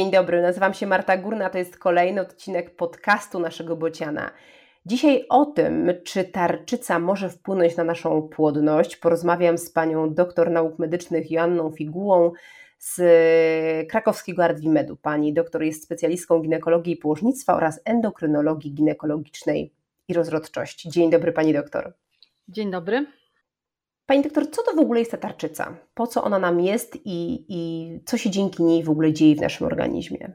Dzień dobry, nazywam się Marta Górna, to jest kolejny odcinek podcastu naszego Bociana. Dzisiaj o tym, czy tarczyca może wpłynąć na naszą płodność, porozmawiam z panią doktor nauk medycznych Joanną Figułą z krakowskiego Ardwimedu. Pani doktor jest specjalistką ginekologii i położnictwa oraz endokrynologii ginekologicznej i rozrodczości. Dzień dobry pani doktor. Dzień dobry. Pani doktor, co to w ogóle jest ta tarczyca? Po co ona nam jest i, i co się dzięki niej w ogóle dzieje w naszym organizmie?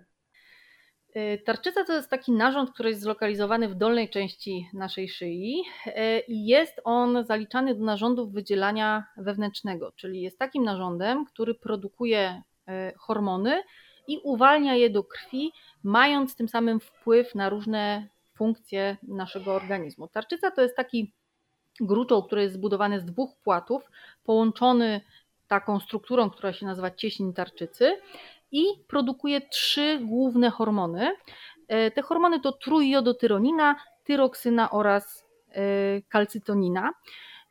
Y, tarczyca to jest taki narząd, który jest zlokalizowany w dolnej części naszej szyi y, i jest on zaliczany do narządów wydzielania wewnętrznego, czyli jest takim narządem, który produkuje y, hormony i uwalnia je do krwi, mając tym samym wpływ na różne funkcje naszego organizmu. Tarczyca to jest taki gruczoł, który jest zbudowany z dwóch płatów, połączony taką strukturą, która się nazywa cieśń tarczycy i produkuje trzy główne hormony. E, te hormony to trójjodotyronina, tyroksyna oraz e, kalcytonina.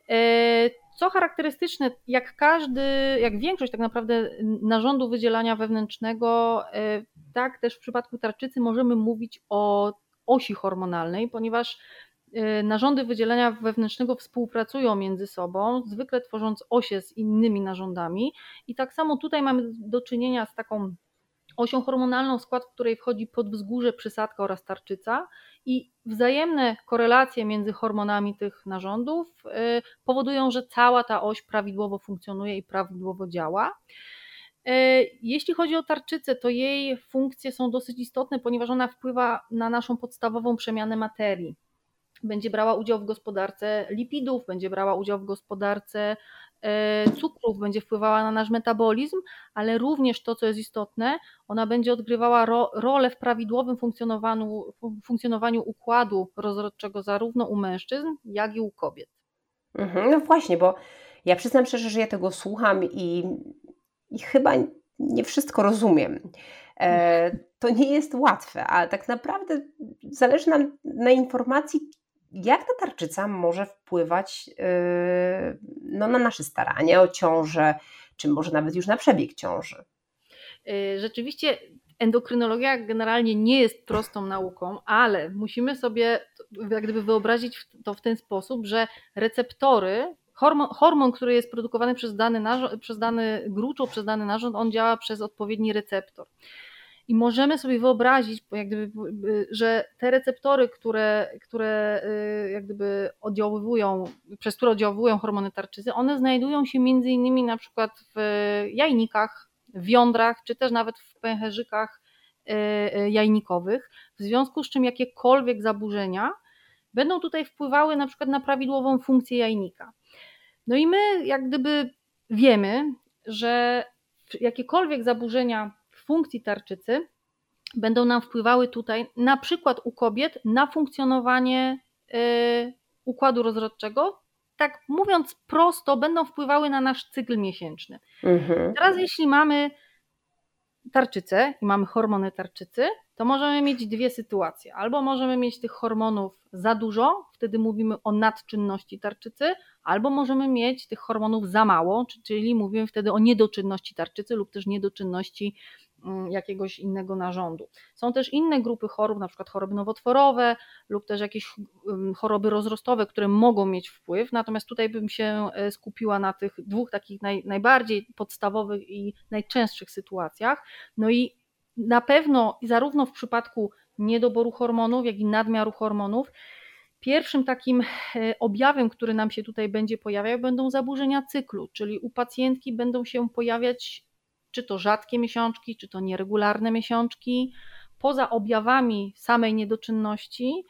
E, co charakterystyczne, jak każdy, jak większość tak naprawdę narządu wydzielania wewnętrznego, tak też w przypadku tarczycy możemy mówić o osi hormonalnej, ponieważ narządy wydzielenia wewnętrznego współpracują między sobą, zwykle tworząc osie z innymi narządami. I tak samo tutaj mamy do czynienia z taką osią hormonalną, w skład której wchodzi podwzgórze, przysadka oraz tarczyca. I wzajemne korelacje między hormonami tych narządów y, powodują, że cała ta oś prawidłowo funkcjonuje i prawidłowo działa. Y, jeśli chodzi o tarczycę, to jej funkcje są dosyć istotne, ponieważ ona wpływa na naszą podstawową przemianę materii będzie brała udział w gospodarce lipidów, będzie brała udział w gospodarce e, cukrów, będzie wpływała na nasz metabolizm, ale również to, co jest istotne, ona będzie odgrywała ro, rolę w prawidłowym funkcjonowaniu, funkcjonowaniu układu rozrodczego zarówno u mężczyzn, jak i u kobiet. Mhm, no właśnie, bo ja przyznam szczerze, że ja tego słucham i, i chyba nie wszystko rozumiem. E, to nie jest łatwe, a tak naprawdę zależy nam na informacji, jak ta tarczyca może wpływać yy, no, na nasze starania o ciążę, czy może nawet już na przebieg ciąży? Yy, rzeczywiście endokrynologia generalnie nie jest prostą nauką, ale musimy sobie jak gdyby wyobrazić to w ten sposób, że receptory, hormon, hormon który jest produkowany przez dany, narząd, przez dany gruczoł, przez dany narząd, on działa przez odpowiedni receptor. I możemy sobie wyobrazić, jak gdyby, że te receptory, które, które y, jak gdyby przez które oddziaływują hormony tarczycy, one znajdują się między innymi na przykład w jajnikach, w jądrach, czy też nawet w pęcherzykach y, y, jajnikowych, w związku z czym jakiekolwiek zaburzenia będą tutaj wpływały na przykład na prawidłową funkcję jajnika. No i my jak gdyby wiemy, że jakiekolwiek zaburzenia funkcji tarczycy będą nam wpływały tutaj, na przykład u kobiet, na funkcjonowanie y, układu rozrodczego. Tak mówiąc prosto, będą wpływały na nasz cykl miesięczny. Mhm. Teraz, jeśli mamy tarczycę i mamy hormony tarczycy, to możemy mieć dwie sytuacje. Albo możemy mieć tych hormonów za dużo, wtedy mówimy o nadczynności tarczycy, albo możemy mieć tych hormonów za mało, czyli mówimy wtedy o niedoczynności tarczycy lub też niedoczynności jakiegoś innego narządu. Są też inne grupy chorób, na przykład choroby nowotworowe lub też jakieś mm, choroby rozrostowe, które mogą mieć wpływ, natomiast tutaj bym się e, skupiła na tych dwóch takich naj, najbardziej podstawowych i najczęstszych sytuacjach. No i na pewno zarówno w przypadku niedoboru hormonów, jak i nadmiaru hormonów, Pierwszym takim e, objawem, który nam się tutaj będzie pojawiał, będą zaburzenia cyklu, czyli u pacjentki będą się pojawiać czy to rzadkie miesiączki, czy to nieregularne miesiączki. Poza objawami samej niedoczynności,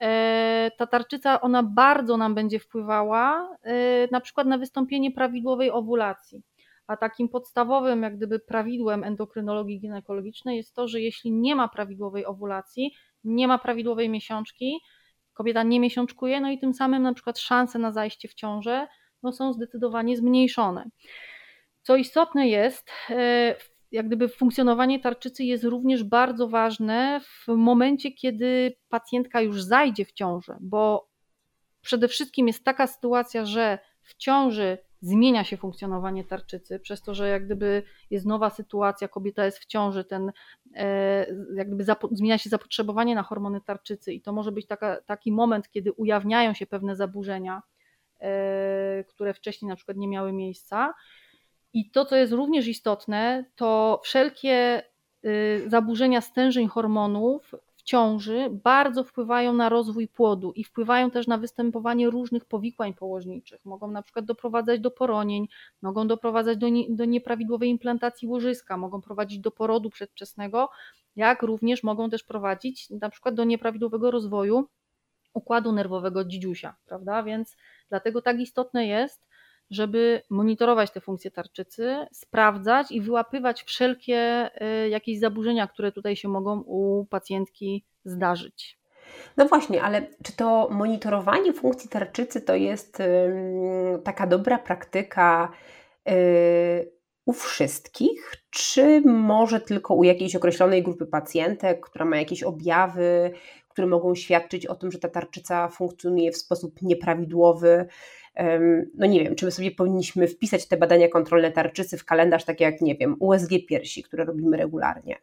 e, ta tarczyca ona bardzo nam będzie wpływała e, na przykład na wystąpienie prawidłowej owulacji. A takim podstawowym, jak gdyby prawidłem endokrynologii ginekologicznej jest to, że jeśli nie ma prawidłowej owulacji, nie ma prawidłowej miesiączki, kobieta nie miesiączkuje, no i tym samym na przykład szanse na zajście w ciążę no, są zdecydowanie zmniejszone. Co istotne jest, e, jak gdyby funkcjonowanie tarczycy jest również bardzo ważne w momencie, kiedy pacjentka już zajdzie w ciążę, bo przede wszystkim jest taka sytuacja, że w ciąży zmienia się funkcjonowanie tarczycy, przez to, że jak gdyby jest nowa sytuacja, kobieta jest w ciąży, ten, e, jak gdyby zmienia się zapotrzebowanie na hormony tarczycy i to może być taka, taki moment, kiedy ujawniają się pewne zaburzenia, e, które wcześniej na przykład nie miały miejsca. I to, co jest również istotne, to wszelkie y, zaburzenia stężeń hormonów ciąży bardzo wpływają na rozwój płodu i wpływają też na występowanie różnych powikłań położniczych. Mogą na przykład doprowadzać do poronień, mogą doprowadzać do, nie, do nieprawidłowej implantacji łożyska, mogą prowadzić do porodu przedwczesnego, jak również mogą też prowadzić na przykład do nieprawidłowego rozwoju układu nerwowego dzidziusia, prawda? Więc dlatego tak istotne jest, żeby monitorować te funkcje tarczycy, sprawdzać i wyłapywać wszelkie y, jakieś zaburzenia, które tutaj się mogą u pacjentki zdarzyć. No właśnie, ale czy to monitorowanie funkcji tarczycy to jest taka dobra praktyka y, u wszystkich, czy może tylko u jakiejś określonej grupy pacjentek, która ma jakieś objawy, które mogą świadczyć o tym, że ta tarczyca funkcjonuje w sposób nieprawidłowy? No nie wiem, czy my sobie powinniśmy wpisać te badania kontrolne tarczycy w kalendarz, takie jak, nie wiem, USG piersi, które robimy regularnie.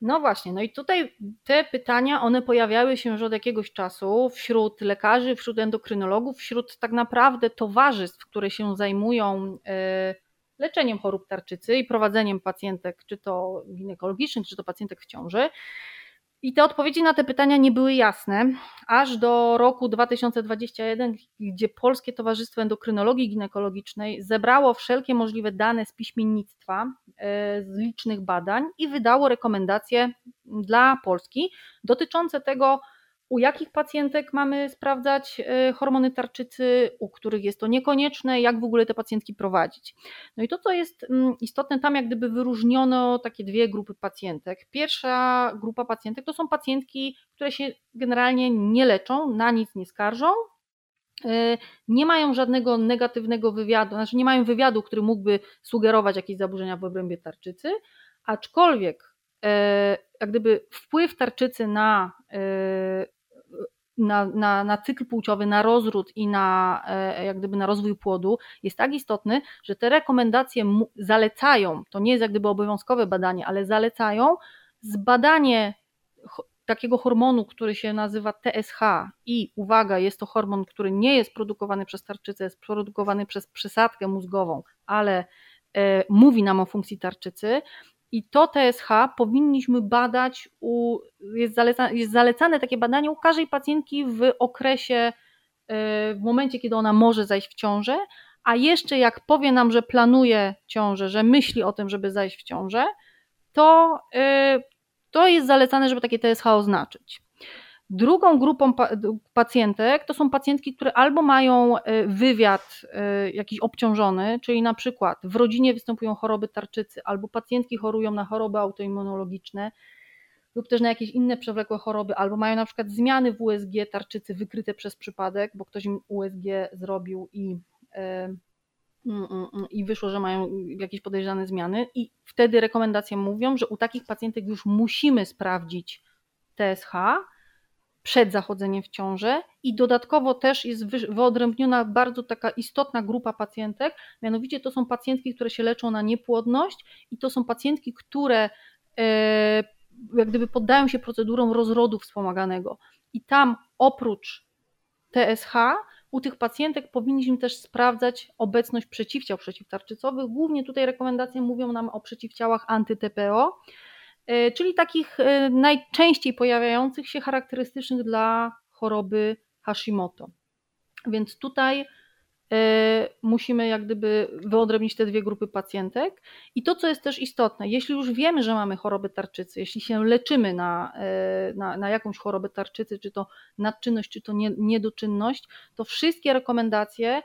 No właśnie, no i tutaj te pytania, one pojawiały się już od jakiegoś czasu wśród lekarzy, wśród endokrynologów, wśród tak naprawdę towarzystw, które się zajmują e, leczeniem chorób tarczycy i prowadzeniem pacjentek, czy to ginekologicznych, czy to pacjentek w ciąży. I te odpowiedzi na te pytania nie były jasne, aż do roku 2021, gdzie Polskie Towarzystwo Endokrynologii Ginekologicznej zebrało wszelkie możliwe dane z piśmiennictwa, e, z licznych badań i wydało rekomendacje dla Polski dotyczące tego, u jakich pacjentek mamy sprawdzać e, hormony tarczycy, u których jest to niekonieczne, jak w ogóle te pacjentki prowadzić. No i to, co jest mm, istotne, tam jak gdyby wyróżniono takie dwie grupy pacjentek. Pierwsza grupa pacjentek to są pacjentki, które się generalnie nie leczą, na nic nie skarżą, e, nie mają żadnego negatywnego wywiadu, znaczy nie mają wywiadu, który mógłby sugerować jakieś zaburzenia w obrębie tarczycy, aczkolwiek e, jak gdyby wpływ tarczycy na na, na, na cykl płciowy, na rozród i na, e, jak gdyby na rozwój płodu jest tak istotny, że te rekomendacje zalecają, to nie jest jak gdyby obowiązkowe badanie, ale zalecają zbadanie takiego hormonu, który się nazywa TSH i uwaga, jest to hormon, który nie jest produkowany przez tarczycę, jest produkowany przez przysadkę mózgową, ale e, mówi nam o funkcji tarczycy, i to TSH powinniśmy badać, u, jest, zaleca, jest zalecane takie badanie u każdej pacjentki w okresie, e, w momencie, kiedy ona może zajść w ciążę, a jeszcze jak powie nam, że planuje ciążę, że myśli o tym, żeby zajść w ciążę, to, e, to jest zalecane, żeby takie TSH oznaczyć. Drugą grupą pacjentek to są pacjentki, które albo mają e, wywiad e, jakiś obciążony, czyli na przykład w rodzinie występują choroby tarczycy, albo pacjentki chorują na choroby autoimmunologiczne, lub też na jakieś inne przewlekłe choroby, albo mają na przykład zmiany w USG tarczycy wykryte przez przypadek, bo ktoś im USG zrobił i, e, mm, mm, mm, i wyszło, że mają jakieś podejrzane zmiany, i wtedy rekomendacje mówią, że u takich pacjentek już musimy sprawdzić TSH przed zachodzeniem w ciążę i dodatkowo też jest wyodrębniona bardzo taka istotna grupa pacjentek, mianowicie to są pacjentki, które się leczą na niepłodność i to są pacjentki, które e, jak gdyby poddają się procedurom rozrodu wspomaganego. I tam oprócz TSH u tych pacjentek powinniśmy też sprawdzać obecność przeciwciał przeciwtarczycowych. Głównie tutaj rekomendacje mówią nam o przeciwciałach anty-TPO, czyli takich e, najczęściej pojawiających się charakterystycznych dla choroby Hashimoto. Więc tutaj e, musimy jak gdyby wyodrębnić te dwie grupy pacjentek. I to, co jest też istotne, jeśli już wiemy, że mamy chorobę tarczycy, jeśli się leczymy na, na, na jakąś chorobę tarczycy, czy to nadczynność, czy to niedoczynność, to wszystkie rekomendacje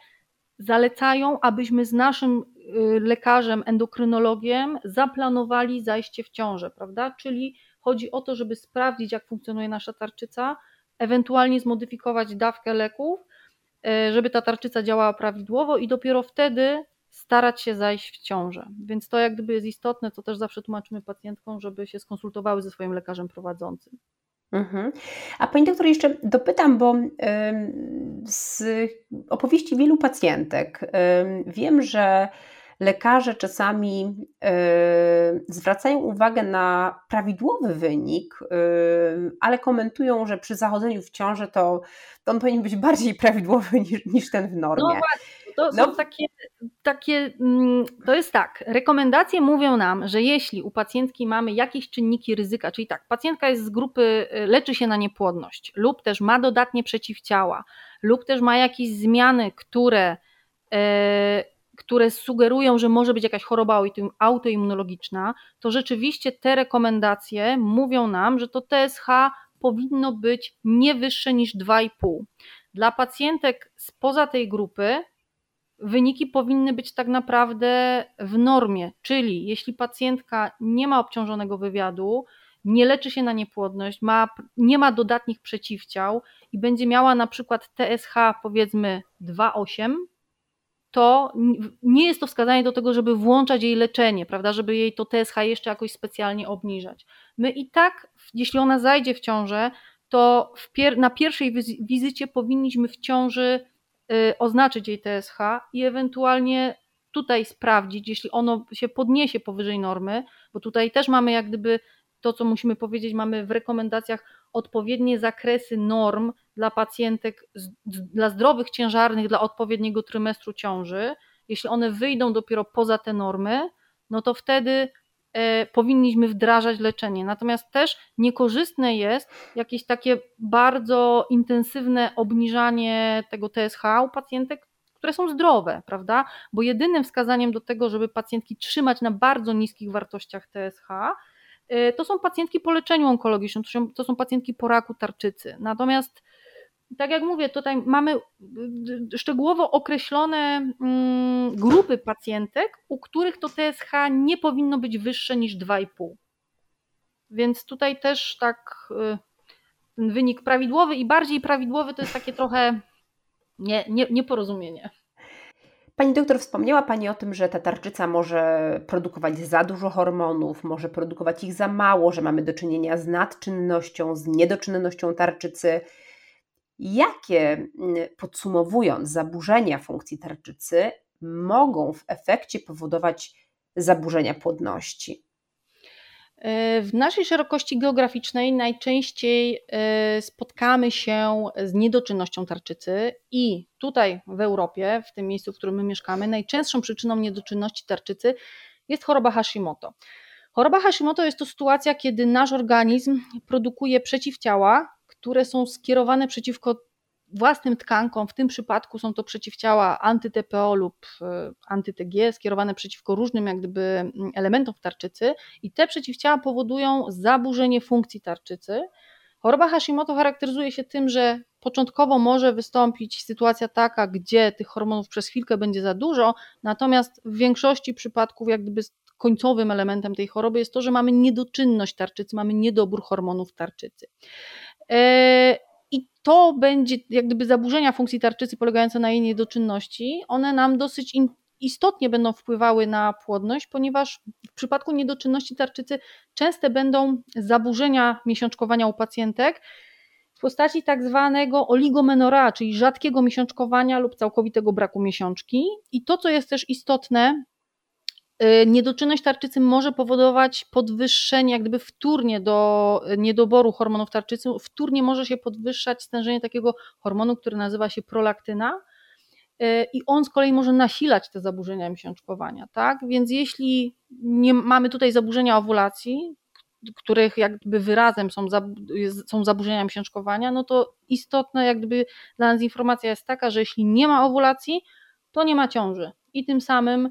zalecają, abyśmy z naszym y, lekarzem, endokrynologiem zaplanowali zajście w ciążę, prawda? Czyli chodzi o to, żeby sprawdzić, jak funkcjonuje nasza tarczyca, ewentualnie zmodyfikować dawkę leków, y, żeby ta tarczyca działała prawidłowo i dopiero wtedy starać się zajść w ciążę. Więc to jak gdyby jest istotne, co też zawsze tłumaczymy pacjentkom, żeby się skonsultowały ze swoim lekarzem prowadzącym. Mhm. A pani doktor, jeszcze dopytam, bo z opowieści wielu pacjentek wiem, że lekarze czasami zwracają uwagę na prawidłowy wynik, ale komentują, że przy zachodzeniu w ciąży to, to on powinien być bardziej prawidłowy niż, niż ten w normie. No to no. są takie, takie, mm, to jest tak, rekomendacje mówią nam, że jeśli u pacjentki mamy jakieś czynniki ryzyka, czyli tak, pacjentka jest z grupy, y, leczy się na niepłodność lub też ma dodatnie przeciwciała lub też ma jakieś zmiany, które e, które sugerują, że może być jakaś choroba autoimmunologiczna, to rzeczywiście te rekomendacje mówią nam, że to TSH powinno być nie wyższe niż 2,5. Dla pacjentek spoza tej grupy wyniki powinny być tak naprawdę w normie, czyli jeśli pacjentka nie ma obciążonego wywiadu, nie leczy się na niepłodność, ma, nie ma dodatnich przeciwciał i będzie miała na przykład TSH powiedzmy 2,8, to nie jest to wskazanie do tego, żeby włączać jej leczenie, prawda, żeby jej to TSH jeszcze jakoś specjalnie obniżać. My i tak, jeśli ona zajdzie w ciążę, to pier na pierwszej wizycie powinniśmy w ciąży oznaczyć jej TSH i ewentualnie tutaj sprawdzić, jeśli ono się podniesie powyżej normy, bo tutaj też mamy jak gdyby to, co musimy powiedzieć, mamy w rekomendacjach odpowiednie zakresy norm dla pacjentek, dla zdrowych ciężarnych, dla odpowiedniego trymestru ciąży. Jeśli one wyjdą dopiero poza te normy, no to wtedy powinniśmy wdrażać leczenie. Natomiast też niekorzystne jest jakieś takie bardzo intensywne obniżanie tego TSH u pacjentek, które są zdrowe, prawda? Bo jedynym wskazaniem do tego, żeby pacjentki trzymać na bardzo niskich wartościach TSH, e, to są pacjentki po leczeniu onkologicznym, to są pacjentki po raku tarczycy. Natomiast tak jak mówię, tutaj mamy szczegółowo określone mm, grupy pacjentek, u których to TSH nie powinno być wyższe niż 2,5. Więc tutaj też tak y, ten wynik prawidłowy i bardziej prawidłowy to jest takie trochę nie, nie, nieporozumienie. Pani doktor, wspomniała Pani o tym, że ta tarczyca może produkować za dużo hormonów, może produkować ich za mało, że mamy do czynienia z nadczynnością, z niedoczynnością tarczycy. Jakie, mm, podsumowując, zaburzenia funkcji tarczycy mogą w efekcie powodować zaburzenia płodności? E, w naszej szerokości geograficznej najczęściej e, spotkamy się z niedoczynnością tarczycy i tutaj w Europie, w tym miejscu, w którym my mieszkamy, najczęstszą przyczyną niedoczynności tarczycy jest choroba Hashimoto. Choroba Hashimoto jest to sytuacja, kiedy nasz organizm produkuje przeciwciała, które są skierowane przeciwko własnym tkankom, w tym przypadku są to przeciwciała anty-TPO lub e, anty-TG skierowane przeciwko różnym jak gdyby elementom w tarczycy i te przeciwciała powodują zaburzenie funkcji tarczycy. Choroba Hashimoto charakteryzuje się tym, że początkowo może wystąpić sytuacja taka, gdzie tych hormonów przez chwilkę będzie za dużo, natomiast w większości przypadków jak gdyby końcowym elementem tej choroby jest to, że mamy niedoczynność tarczycy, mamy niedobór hormonów tarczycy. E, I to będzie jak gdyby zaburzenia funkcji tarczycy polegające na jej niedoczynności, one nam dosyć istotnie będą wpływały na płodność, ponieważ w przypadku niedoczynności tarczycy częste będą zaburzenia miesiączkowania u pacjentek w postaci tak zwanego oligomenora, czyli rzadkiego miesiączkowania lub całkowitego braku miesiączki. I to, co jest też istotne, niedoczynność tarczycy może powodować podwyższenie, jak gdyby wtórnie do niedoboru hormonów tarczycy, wtórnie może się podwyższać stężenie takiego hormonu, który nazywa się prolaktyna y, i on z kolei może nasilać te zaburzenia miesiączkowania, tak? Więc jeśli nie mamy tutaj zaburzenia owulacji, których jakby wyrazem są, są zaburzenia miesiączkowania, no to istotna jak gdyby dla nas informacja jest taka, że jeśli nie ma owulacji, to nie ma ciąży i tym samym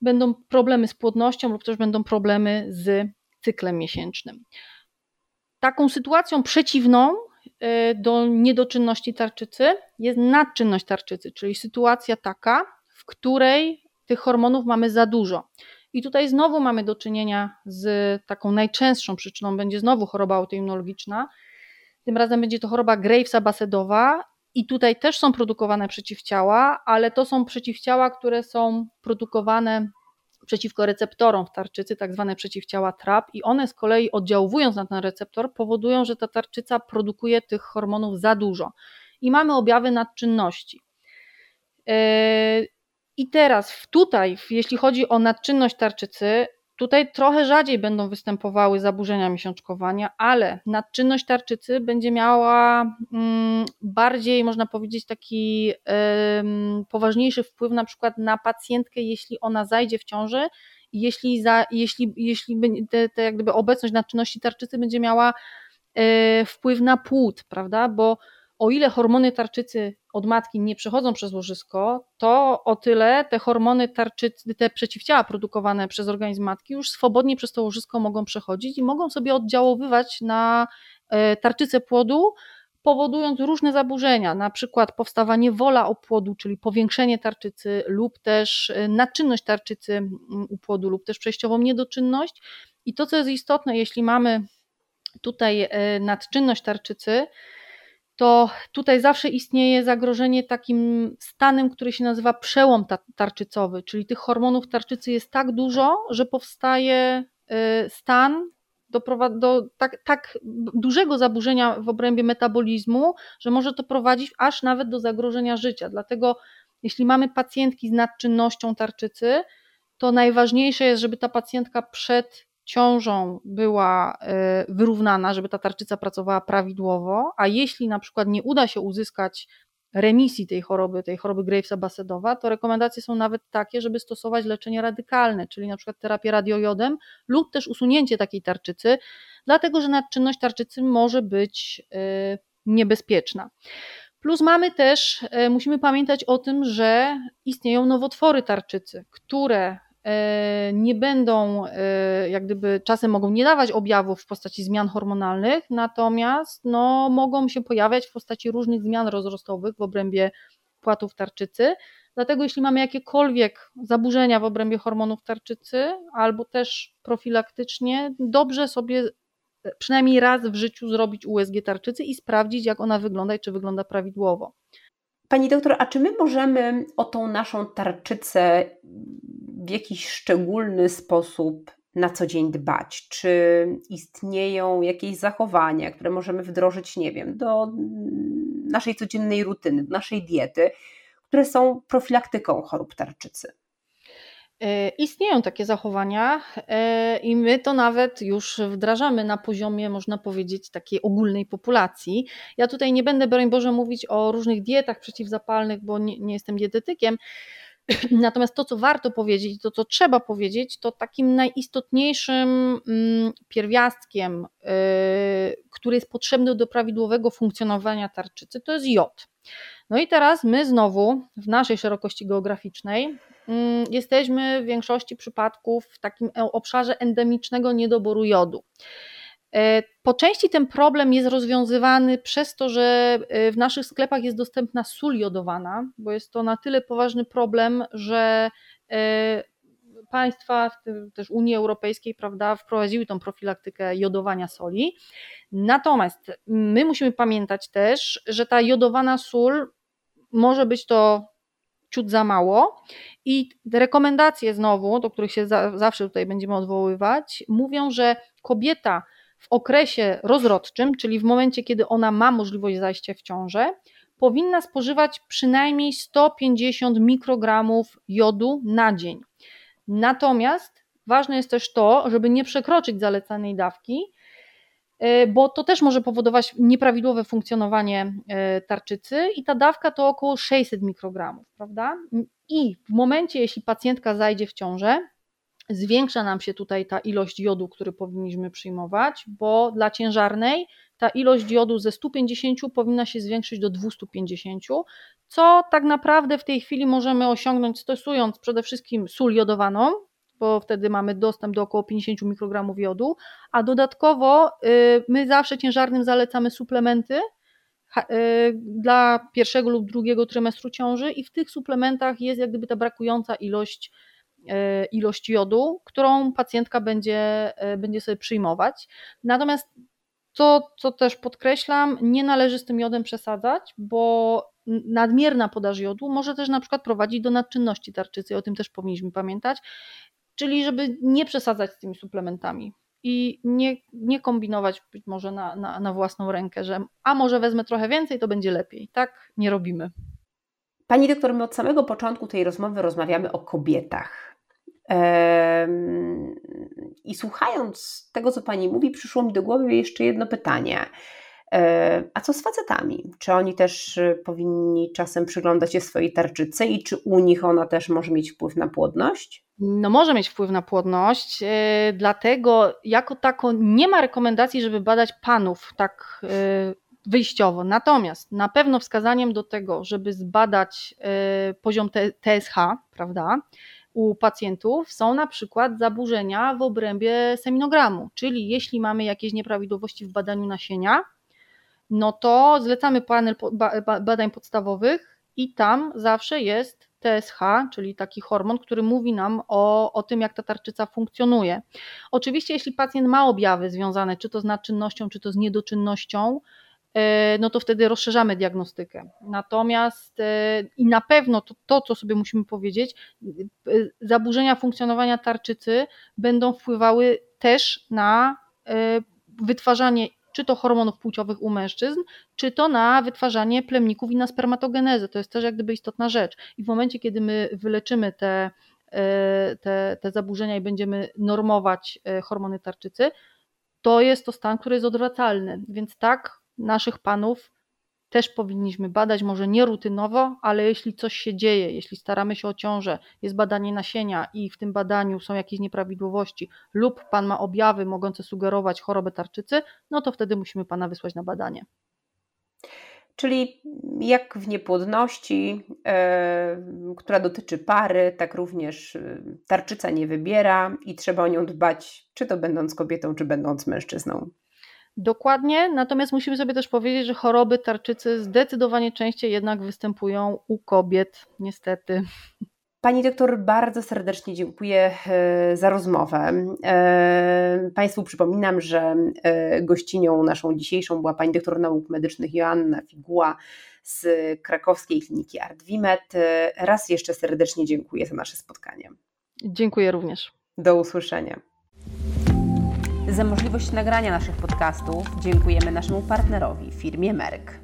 będą problemy z płodnością lub też będą problemy z cyklem miesięcznym. Taką sytuacją przeciwną y, do niedoczynności tarczycy jest nadczynność tarczycy, czyli sytuacja taka, w której tych hormonów mamy za dużo. I tutaj znowu mamy do czynienia z taką najczęstszą przyczyną, będzie znowu choroba autoimmunologiczna. Tym razem będzie to choroba Gravesa basedowa i tutaj też są produkowane przeciwciała, ale to są przeciwciała, które są produkowane przeciwko receptorom w tarczycy, tak zwane przeciwciała TRAP, i one z kolei oddziałując na ten receptor, powodują, że ta tarczyca produkuje tych hormonów za dużo i mamy objawy nadczynności. Yy, I teraz tutaj, jeśli chodzi o nadczynność tarczycy, Tutaj trochę rzadziej będą występowały zaburzenia miesiączkowania, ale nadczynność tarczycy będzie miała mm, bardziej, można powiedzieć, taki poważniejszy wpływ na przykład na pacjentkę, jeśli ona zajdzie w ciąży i jeśli, za, jeśli, jeśli te, te jak gdyby obecność nadczynności tarczycy będzie miała e, wpływ na płód, prawda? Bo o ile hormony tarczycy od matki nie przechodzą przez łożysko, to o tyle te hormony tarczycy, te przeciwciała produkowane przez organizm matki już swobodnie przez to łożysko mogą przechodzić i mogą sobie oddziaływać na e, tarczycę płodu, powodując różne zaburzenia, na przykład powstawanie wola opłodu, czyli powiększenie tarczycy lub też e, nadczynność tarczycy u płodu lub też przejściową niedoczynność. I to, co jest istotne, jeśli mamy tutaj e, nadczynność tarczycy, to tutaj zawsze istnieje zagrożenie takim stanem, który się nazywa przełom tarczycowy, czyli tych hormonów tarczycy jest tak dużo, że powstaje y, stan do, do tak, tak dużego zaburzenia w obrębie metabolizmu, że może to prowadzić aż nawet do zagrożenia życia. Dlatego jeśli mamy pacjentki z nadczynnością tarczycy, to najważniejsze jest, żeby ta pacjentka przed ciążą była e, wyrównana, żeby ta tarczyca pracowała prawidłowo, a jeśli na przykład nie uda się uzyskać remisji tej choroby, tej choroby Gravesa Basedowa, to rekomendacje są nawet takie, żeby stosować leczenie radykalne, czyli na przykład terapię radiojodem lub też usunięcie takiej tarczycy, dlatego że nadczynność tarczycy może być e, niebezpieczna. Plus mamy też, e, musimy pamiętać o tym, że istnieją nowotwory tarczycy, które nie będą, e, jak gdyby czasem mogą nie dawać objawów w postaci zmian hormonalnych, natomiast no, mogą się pojawiać w postaci różnych zmian rozrostowych w obrębie płatów tarczycy. Dlatego jeśli mamy jakiekolwiek zaburzenia w obrębie hormonów tarczycy, albo też profilaktycznie, dobrze sobie e, przynajmniej raz w życiu zrobić USG tarczycy i sprawdzić, jak ona wygląda i czy wygląda prawidłowo. Pani doktor, a czy my możemy o tą naszą tarczycę w jakiś szczególny sposób na co dzień dbać? Czy istnieją jakieś zachowania, które możemy wdrożyć, nie wiem, do naszej codziennej rutyny, do naszej diety, które są profilaktyką chorób tarczycy? E, istnieją takie zachowania e, i my to nawet już wdrażamy na poziomie, można powiedzieć, takiej ogólnej populacji. Ja tutaj nie będę, broń Boże, mówić o różnych dietach przeciwzapalnych, bo nie, nie jestem dietetykiem, Natomiast to, co warto powiedzieć, to, co trzeba powiedzieć, to takim najistotniejszym mm, pierwiastkiem, y, który jest potrzebny do prawidłowego funkcjonowania tarczycy, to jest jod. No i teraz my znowu w naszej szerokości geograficznej jesteśmy w większości przypadków w takim obszarze endemicznego niedoboru jodu. E, po części ten problem jest rozwiązywany przez to, że e, w naszych sklepach jest dostępna sól jodowana, bo jest to na tyle poważny problem, że e, państwa, w tym też Unii Europejskiej, prawda, wprowadziły tą profilaktykę jodowania soli. Natomiast my musimy pamiętać też, że ta jodowana sól może być to ciut za mało i rekomendacje znowu, do których się za, zawsze tutaj będziemy odwoływać, mówią, że kobieta w okresie rozrodczym, czyli w momencie, kiedy ona ma możliwość zajścia w ciążę, powinna spożywać przynajmniej 150 mikrogramów jodu na dzień. Natomiast ważne jest też to, żeby nie przekroczyć zalecanej dawki, bo to też może powodować nieprawidłowe funkcjonowanie e, tarczycy i ta dawka to około 600 mikrogramów, prawda? I w momencie, jeśli pacjentka zajdzie w ciążę, zwiększa nam się tutaj ta ilość jodu, który powinniśmy przyjmować, bo dla ciężarnej ta ilość jodu ze 150 powinna się zwiększyć do 250, co tak naprawdę w tej chwili możemy osiągnąć stosując przede wszystkim sól jodowaną, bo wtedy mamy dostęp do około 50 mikrogramów jodu, a dodatkowo y, my zawsze ciężarnym zalecamy suplementy, y, dla pierwszego lub drugiego trymestru ciąży i w tych suplementach jest jak gdyby ta brakująca ilość E, ilość jodu, którą pacjentka będzie, będzie sobie przyjmować. Natomiast to, co też podkreślam, nie należy z tym jodem przesadzać, bo nadmierna podaż jodu może też na przykład prowadzić do nadczynności tarczycy, o tym też powinniśmy pamiętać. Czyli żeby nie przesadzać z tymi suplementami i nie, nie kombinować być może na, na, na własną rękę, że a może wezmę trochę więcej, to będzie lepiej. Tak nie robimy. Pani doktor, my od samego początku tej rozmowy rozmawiamy o kobietach. I słuchając tego, co Pani mówi, przyszło mi do głowy jeszcze jedno pytanie. A co z facetami? Czy oni też y, powinni czasem przyglądać się swojej tarczycy i czy u nich ona też może mieć wpływ na płodność? No może mieć wpływ na płodność, yy, dlatego jako tako nie ma rekomendacji, żeby badać panów tak wyjściowo. Natomiast na pewno wskazaniem do tego, żeby zbadać poziom TSH, prawda, u pacjentów są na przykład zaburzenia w obrębie seminogramu, czyli jeśli mamy jakieś nieprawidłowości w badaniu nasienia, no to zlecamy panel badań podstawowych i tam zawsze jest TSH, czyli taki hormon, który mówi nam o, o tym, jak ta tarczyca funkcjonuje. Oczywiście, jeśli pacjent ma objawy związane czy to z nadczynnością, czy to z niedoczynnością, e, no to wtedy rozszerzamy diagnostykę. Natomiast e, i na pewno to, to, co sobie musimy powiedzieć, e, zaburzenia funkcjonowania tarczycy będą wpływały też na wytwarzanie czy to hormonów płciowych u mężczyzn, czy to na wytwarzanie plemników i na spermatogenezę. To jest też jak gdyby istotna rzecz. I w momencie, kiedy my wyleczymy te, e, te, te zaburzenia i będziemy normować e, hormony tarczycy, to jest to stan, który jest odwracalny. Więc tak, naszych panów też powinniśmy badać, może nie rutynowo, ale jeśli coś się dzieje, jeśli staramy się o ciążę, jest badanie nasienia i w tym badaniu są jakieś nieprawidłowości lub pan ma objawy mogące sugerować chorobę tarczycy, no to wtedy musimy pana wysłać na badanie. Czyli jak w niepłodności, yy, która dotyczy pary, tak również e, tarczyca nie wybiera i trzeba o nią dbać, czy to będąc kobietą, czy będąc mężczyzną. Dokładnie, natomiast musimy sobie też powiedzieć, że choroby tarczycy zdecydowanie częściej jednak występują u kobiet, niestety. Pani doktor, bardzo serdecznie dziękuję e, za rozmowę. E, państwu przypominam, że e, gościnią naszą dzisiejszą była pani doktor nauk medycznych Joanna Figuła z krakowskiej kliniki ArtWimet. Raz jeszcze serdecznie dziękuję za nasze spotkanie. Dziękuję również. Do usłyszenia. Za możliwość nagrania naszych podcastów dziękujemy naszemu partnerowi, firmie Merck.